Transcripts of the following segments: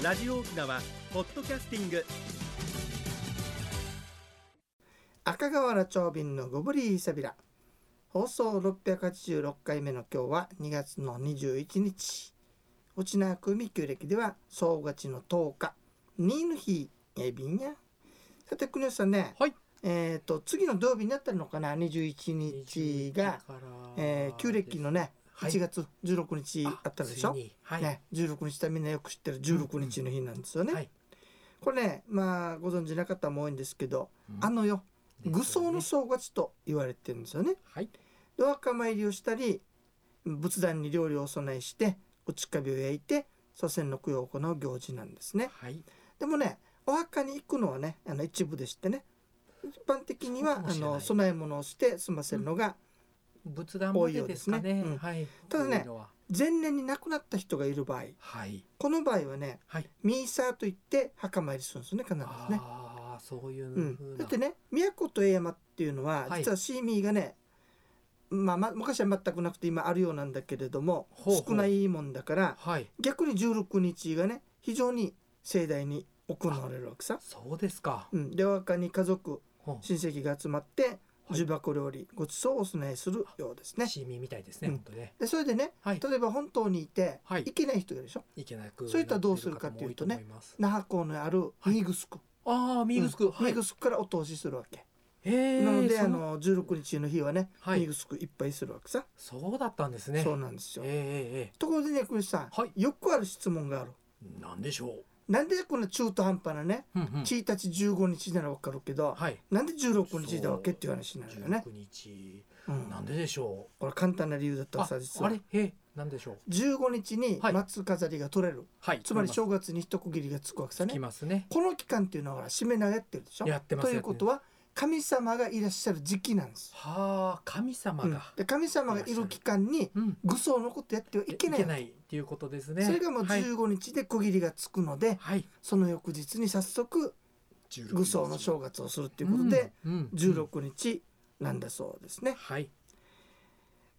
ラジオ沖縄ポッドキャスティング。赤瓦長瓶のゴブリーサビラ放送686回目の今日は2月の21日。内縄組旧暦では総勝ちの10日。ニーの日エビンや。さて国吉さんね、はい。えっ、と次の土曜日になったのかな？21日が、えー旧暦のねはい。1月16日あったでしょ、はい、ね、16日ってみんなよく知ってる16日の日なんですよね、はい。これねまあご存知な方も多いんですけど、うん。あのよ愚僧の総勝ちと言われてるんですよね。はい。でお墓参りをしたり仏壇に料理をお供えして内カビを焼いて祖先の供養を行う行事なんですね。はい。でもねお墓に行くのはねあの一部でしてね。一般的にはあの供え物をして済ませるのが、仏壇までですかね。ね。うん。はい。ただね前年に亡くなった人がいる場合はい。この場合はねはい。ミーサーといって墓参りするんですよね必ずね。ああそういううん。だってね都と江山っていうのは、はい。実はシーミーがね、まあ、ま昔は全くなくて今あるようなんだけれども少ないもんだからはい。逆に16日がね非常に盛大に行われるわけさ。そうですか。うん、でお墓に家族親戚が集まってはい重箱料理ごちそうをお供えするようですね。シーミーみたいですね、うん。本当ね。でそれでねはい。例えば本島にいてはい。行けない人がいるでしょ？いけなくそういったらどうするかっていうとね那覇港のあるミグスク、ああミーグスク、うん。はい。ミグスクからお通しするわけ。なのであの16日の日はね、はい。ミグスクいっぱいするわけさ。そうだったんですね。そうなんですよ。ところでね、クリスさん、はい。よくある質問がある。えなんでしょなんでこんな中途半端なね、う、うん。うん1日15日ならわかるけど、はい。なんで16日だわけっていう話になるよね。16日うん。なんででしょこれ簡単な理由だったうらさ、実は。あれ？へえ？なんでしょう？15日にはい。松飾りが取れる。はい。つまりつ正月に一区切りがつくわけさね。き。ますね。この期間っていうのは締め長やってるでしょ？やってます。ということは、神様がいらっしゃる時期なんです。はあ神様うん。神様がいる期間にうん。愚僧のことやってはいけない。わけ。っていうことですね。それがもうはい、15日で区切りがつくので、はい、その翌日に早速16愚僧の正月をするっていうことで、うん。うん。16日なんだそうですね。はい。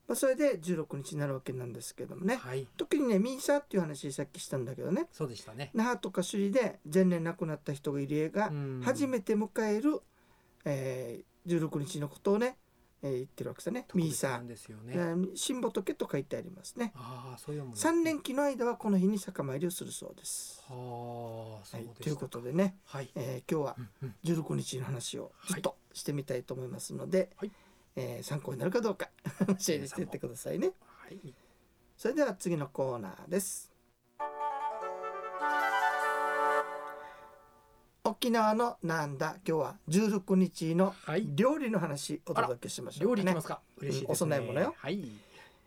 まあ、それで16日になるわけなんですけどもね。はい。特にねミーサーっていう話さっきしたんだけどね。そうでしたね、那覇とか首里で前年亡くなった人がいる映画うん。初めて迎える、えー、16日のことをね、えー言ってるわけですね。特別なミーサんですよね、ー新仏と書いてありますねああそういうもの3年期の間はこの日に酒参りをするそうです、はあそうはい、ということでね、はい、えー今日はうんうん。16日の話をちょっとしてみたいと思いますので、はい。えー参考になるかどうか 教えていってくださいね。はい。それでは次のコーナーです沖縄のなんだ今日は16日のはい。料理の話お届けしましょうかね。料理いきますか？嬉しいですね、お供え物よ。はい。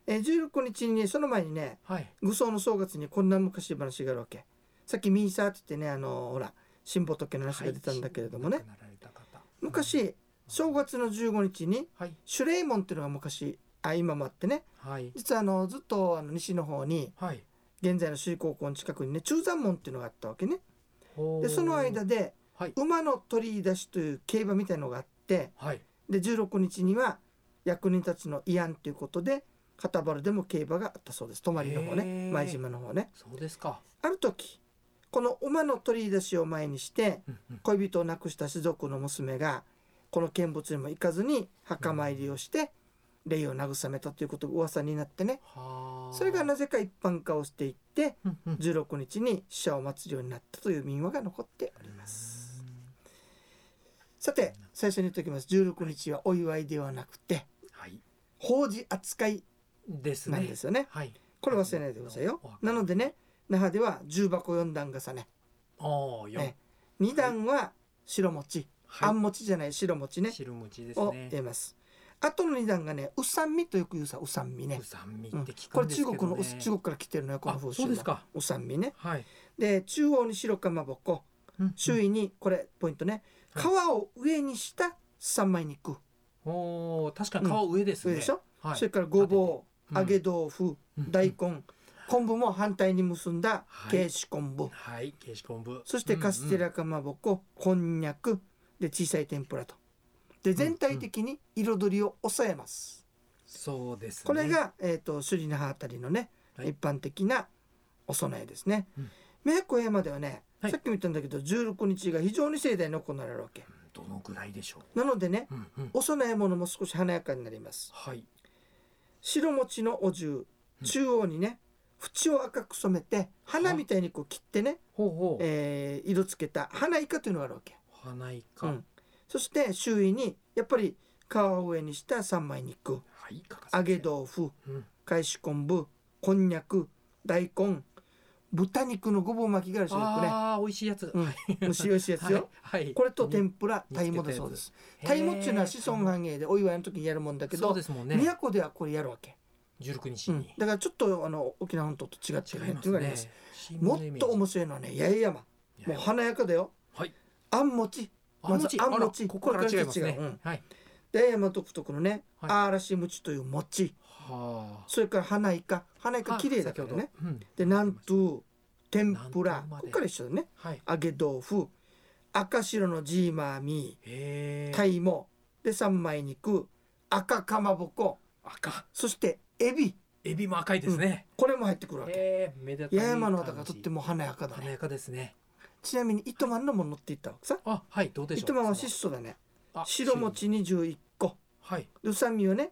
えー16日にその前にねはい。愚僧の正月にこんな昔話があるわけ。さっきミーサーって言ってねあのほら新仏の話が出たんだけれどもね、亡くなられた方昔正月の15日にはい。シュレイ門っていうのが昔あ今もあってね。はい。実はあのずっとあの西の方にはい。現在の首里高校の近くにね中山門っていうのがあったわけね。でその間でではい。馬の取り出しという競馬みたいのがあってはい。で16日には役人たちの慰安ということで片原でも競馬があったそうです。泊まりの方ね。前島の方ね。そうですか、ある時この馬の取り出しを前にして恋人を亡くした士族の娘がこの見物にも行かずに墓参りをして霊を慰めたということが噂になってね。はあ。それがなぜか一般化をしていってうんうん。16日に死者を祀るようになったという民話が残っておりますさて最初に言っておきます。16日はお祝いではなくてはい。法事扱いですね。なんですよね。はい。これ忘れないでくださいよ。なのでね那覇では重箱4段重ね。ああよ。ね2段は白餅。あん餅じゃない白餅ね。汁餅ですをね。入れます。あとの2段がねうさんみとよく言うさうさんみねうさんみうん。って聞これくんですけどね。中国のう中国から来てるのよこのあ風習はそうですか。うさんみね。はい。で中央に白かまぼこ。うん周囲にこれポイントね。はい皮を上にした三枚肉。おー確かに皮上ですね。上でしょ？はい。それからごぼううん。揚げ豆腐うん。大根。昆布も反対に結んだはい。慶子昆布。はいケシ昆布。そしてカステラかまぼここんにゃく。で小さい天ぷらと。で全体的に彩りを抑えます。そうですね。これが、えー、と首里那覇あたりのね、はい。一般的なお供えですね、うん。宮古山ではね、はいさっきも言ったんだけど16日が非常に盛大に行われるわけどのぐらいでしょなのでねう。うんうん。お供え物も少し華やかになりますはい。白餅のお重うん中央にね縁を赤く染めて花みたいにこう切ってね、ほうほう。えー色つけた花イカというのがあるわけ、花いか。うん、そして周囲にやっぱり皮を上にした三枚肉はい。揚げ豆腐うん。返し昆布こんにゃく大根豚肉のごぼう巻きがあるしね。ああ、美味しいやつ。うん。はい蒸し美味しいやつよ、はい。はい。これと天ぷら煮鯛もだそうです。鯛もっていうのは子孫繁栄でお祝いの時にやるもんだけそうどですもんね。宮古ではこれやるわけ、十六日うん。に。だからちょっとあの沖縄本島と違ってるね。っていうのがありますね。もっと面白いのはね八重山。もう華やかだよ。はい。あん餅まずあんあ餅らここから違ううん。はい。で八重山独特のねはい。あらし餅という餅。はそれから花イカ花イカあ。綺麗だからね。うん。で南東天ぷらここから一緒だねはい。揚げ豆腐赤白のジーマーミ。ー鯛もで三枚肉赤かまぼこ赤。そしてエビエビも赤いですね。これも入ってくるわけ八重。山のだからとっても華やかだね華やかですね。ちなみに糸満のも乗っていったわけさ？あ、はい。どうでしょう。糸満は質素だねあ白。餅21個はい。でうさみはね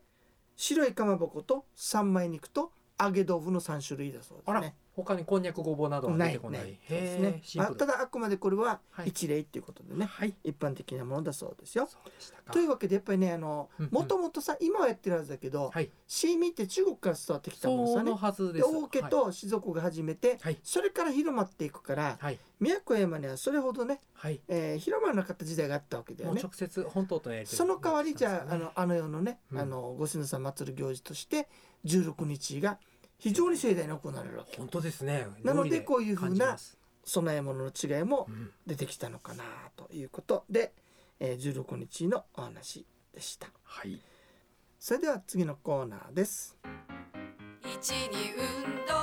白いかまぼこと三枚肉と揚げ豆腐の3種類だそうであらすね。他にこんにゃくごぼうなどは出てこない。ないですえね。ただあくまでこれははい一例っていうことでね、はい。一般的なものだそうですよ。というわけでやっぱりねあのもともとさ今はやってるはずだけど、はい。シーミーって中国から伝わってきたものそのさね。はずで王家と士族が始めて、はい。それから広まっていくからはい。宮古山にはそれほどね、はい。えー広まらなかった時代があったわけだよね。直接本島とやその代わりじゃああのあの世のね、うんあのご神さん祭る行事として16日が非常に盛大に行われるわけ本当ですね。なのでこういうふうな供え物の違いもうん出てきたのかなということで、えー16日のお話でしたはい。それでは次のコーナーです一に運動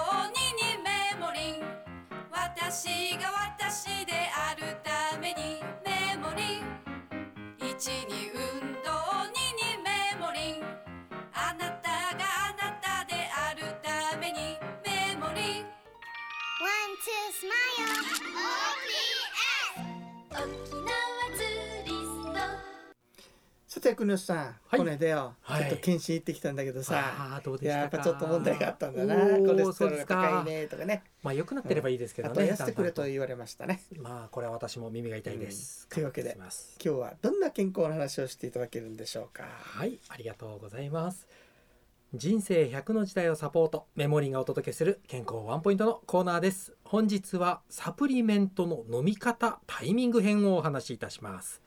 さて国吉さん、はいこれでよ、はいちょっと検診行ってきたんだけどさああどう。ややっぱちょっと問題があったんだなコレステロール高いねとかねまあ良くなってればいいですけどあね。と痩せてくれと言われましたねまあこれは私も耳が痛いです。うんというわけで今日はどんな健康の話をしていただけるんでしょうか？はい、ありがとうございます。人生100の時代をサポート、メモリーがお届けする健康ワンポイントのコーナーです。本日はサプリメントの飲み方タイミング編をお話しいたします。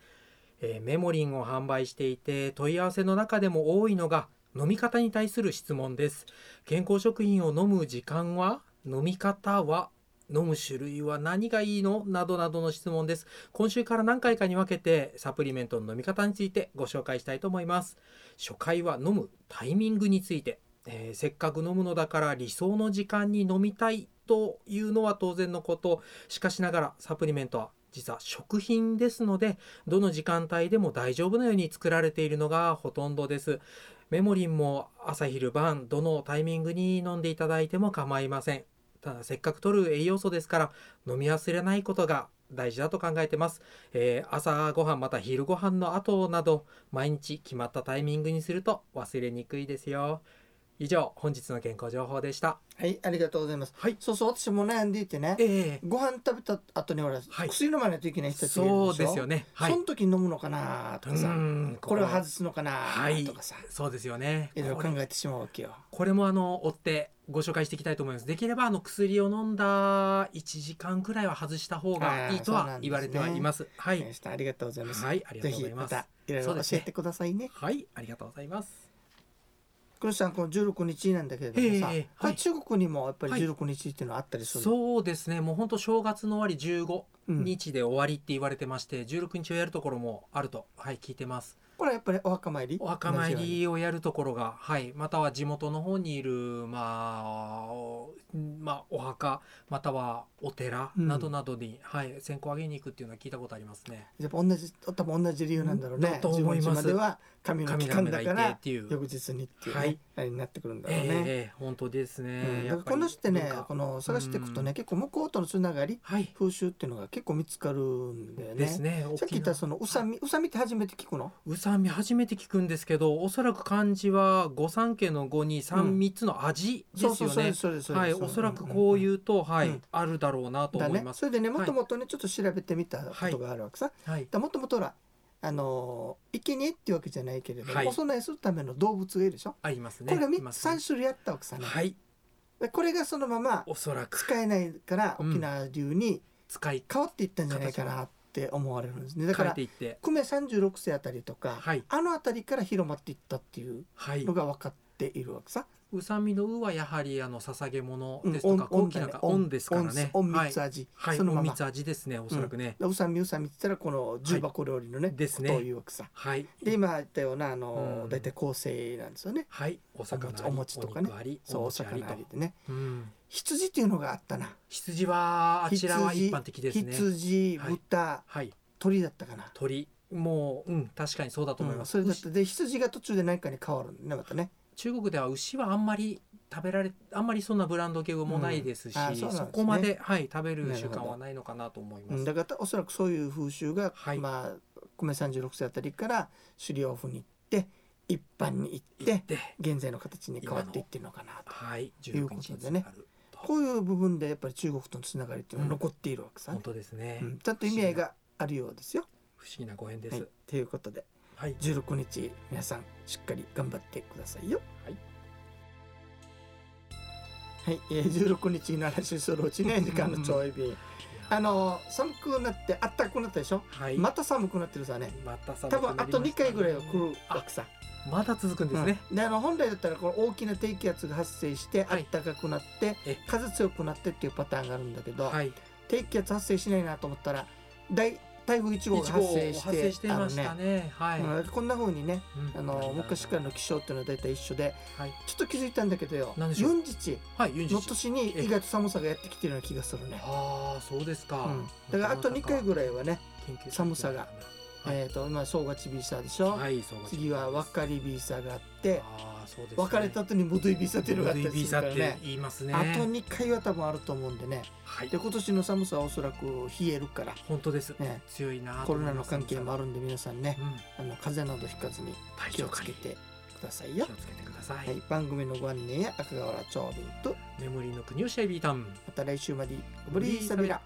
えーメモリンを販売していて問い合わせの中でも多いのが飲み方に対する質問です。健康食品を飲む時間は飲み方は飲む種類は何がいいの？などなどの質問です。今週から何回かに分けてサプリメントの飲み方についてご紹介したいと思います。初回は飲むタイミングについて、えーせっかく飲むのだから理想の時間に飲みたいというのは当然のことしかしながらサプリメントは実は食品ですのでどの時間帯でも大丈夫なように作られているのがほとんどです。メモリンも朝昼晩どのタイミングに飲んでいただいても構いません。ただせっかく取る栄養素ですから飲み忘れないことが大事だと考えてます、えー朝ごはんまた昼ご飯の後など毎日決まったタイミングにすると忘れにくいですよ。以上本日の健康情報でした。はいありがとうございます。はい。そうそう私も悩んでいてねええ。ご飯食べた後にほら、はい。薬飲まないといけない人たちがいるそうでしょ？ですよね。はい。その時に飲むのかなとかさうん。これを外すのかなはいとかさ、そうですよね。いろいろ考えてしまうわけよ。これもあの追ってご紹介していきたいと思います。できればあの薬を飲んだ1時間くらいは外した方がいいとは言われてはいます。はわいありがとうございます、はいありがぜひまとうございます。たいろいろ教えてくださいね。はいありがとうございます黒さんこの16日なんだけれどもさ、ええはい。中国にもやっぱりはい。16日っていうのはあったりするの、そうですね。もう本当正月の終わり15うん日で終わりって言われてまして、16日をやるところもあるとはい聞いてますこれはやっぱりお墓参り？お墓参りをやるところが、はい、または地元の方にいる、まあ、おまあ、お墓またはお寺うん。などなどに、はい、線香をあげに行くっていうのは聞いたことありますね。やっぱ同じ多分同じ理由なんだろうね。だと思います。では神の期っていう。翌日にっていうね、はい。あれになってくるんだえろうね、えええ本当ですね。うん、この人ってねこの探していくとね、うん。結構向こうとのつながりはい。風習っていうのが結構見つかるんだよね。ですね。さっき言ったそのうさみうさみって初めて聞くの？うさみ初めて聞くんですけどおそらく漢字は御三家の五に三三つの味ですよね。うですそうですはい、おそらくこういうと、はい、うん。あるだろうなとだ思います。ね。それでねもともとねちょっと調べてみたことがあるわけさ、はい、だもともとほらあのー生贄っていうわけじゃないけれども、はい。お供えするための動物がいるでしょ、ありますね。これが3いますね。3種類あったわけさね、はい、でこれがそのままおそらく。使えないからうん沖縄流に使い変わっていったんじゃないかなって思われるんですね。だから久米36世あたりとか、はい、あのあたりから広まっていったっていうはいの。が分かっているわけさ、うさみのうはやはりあの捧げ物うんですとか、恩高貴なか恩。ですからね。恩はい。蜜味、はい、そのまま。恩蜜味ですね、おそらくね。うさみうさみって言ったらこの重箱料理のね、ですこと。いうわけさ。はい。で今言ったようなあの、うん。大体構成なんですよね。はい、お魚お餅とかね。そうお餅ありと。魚あり。でね。うん。羊っていうのがあったな。羊はあちらは一般的ですね。羊はい。豚、はい。鳥だったかな。鳥。もううん確かにそうだと思いうんます。牛それだってで羊が途中で何かに変わるんたね中国では牛はあんまり食べられあんまりそんなブランド牛もないですし、うん。あそすね。そこまではい食べる習慣はないのかなと思います。うん。だからおそらくそういう風習が、はい。まあ米36世あたりから狩猟府に行って一般に行って現在の形に変わっていってるのかなと。はい。いう16ことでね。こういう部分でやっぱり中国とのつながりっていうのは残っているわけさ、本当ですね、うん。ちゃんと意味合いがあるようですよ。不思議なご縁です。はい、ということではい、16日皆さんしっかり頑張ってくださいよ。はい。はい、えー、16日の話するうちね時間のちょい便あの寒くなってあったかくなったでしょ、はい、また寒くなってるさね。また寒多くなね。分あと2回ぐらいは来るわけさ、まだ続くんですね。うん。であの本来だったらこの大きな低気圧が発生してあはい。ったかくなって、え。風強くなってっていうパターンがあるんだけど、はい、低気圧発生しないなと思ったら大台風1号が発生して発生していましたあね。はい。うんこんな風にねうん。あの昔からの気象っていうのは大体一緒ではい、ちょっと気づいたんだけどよ四日の年に意外と寒さがやってきてるような気がするね、ああ、そうですか。うん、だからあと2回ぐらいはね、寒さがはいえっ、と今正月ビーサーでしょ、はい、次は別れビーサーがあってああ、そうです、ね。別れた後にムドイビーサーっていうのがあったりビするからザってね言いますね。あと2回は多分あると思うんでねはいで。今年の寒さはおそらく冷えるから本当です。ね強いなとコロ。ナの関係もあるんで皆さんねうん。あの風邪などひかずに体気をつけてくださいよ気をつけてください。はい、番組のご案内や赤瓦長瓶とメモリーの国吉エビータン。また来週までごぶりーさびら。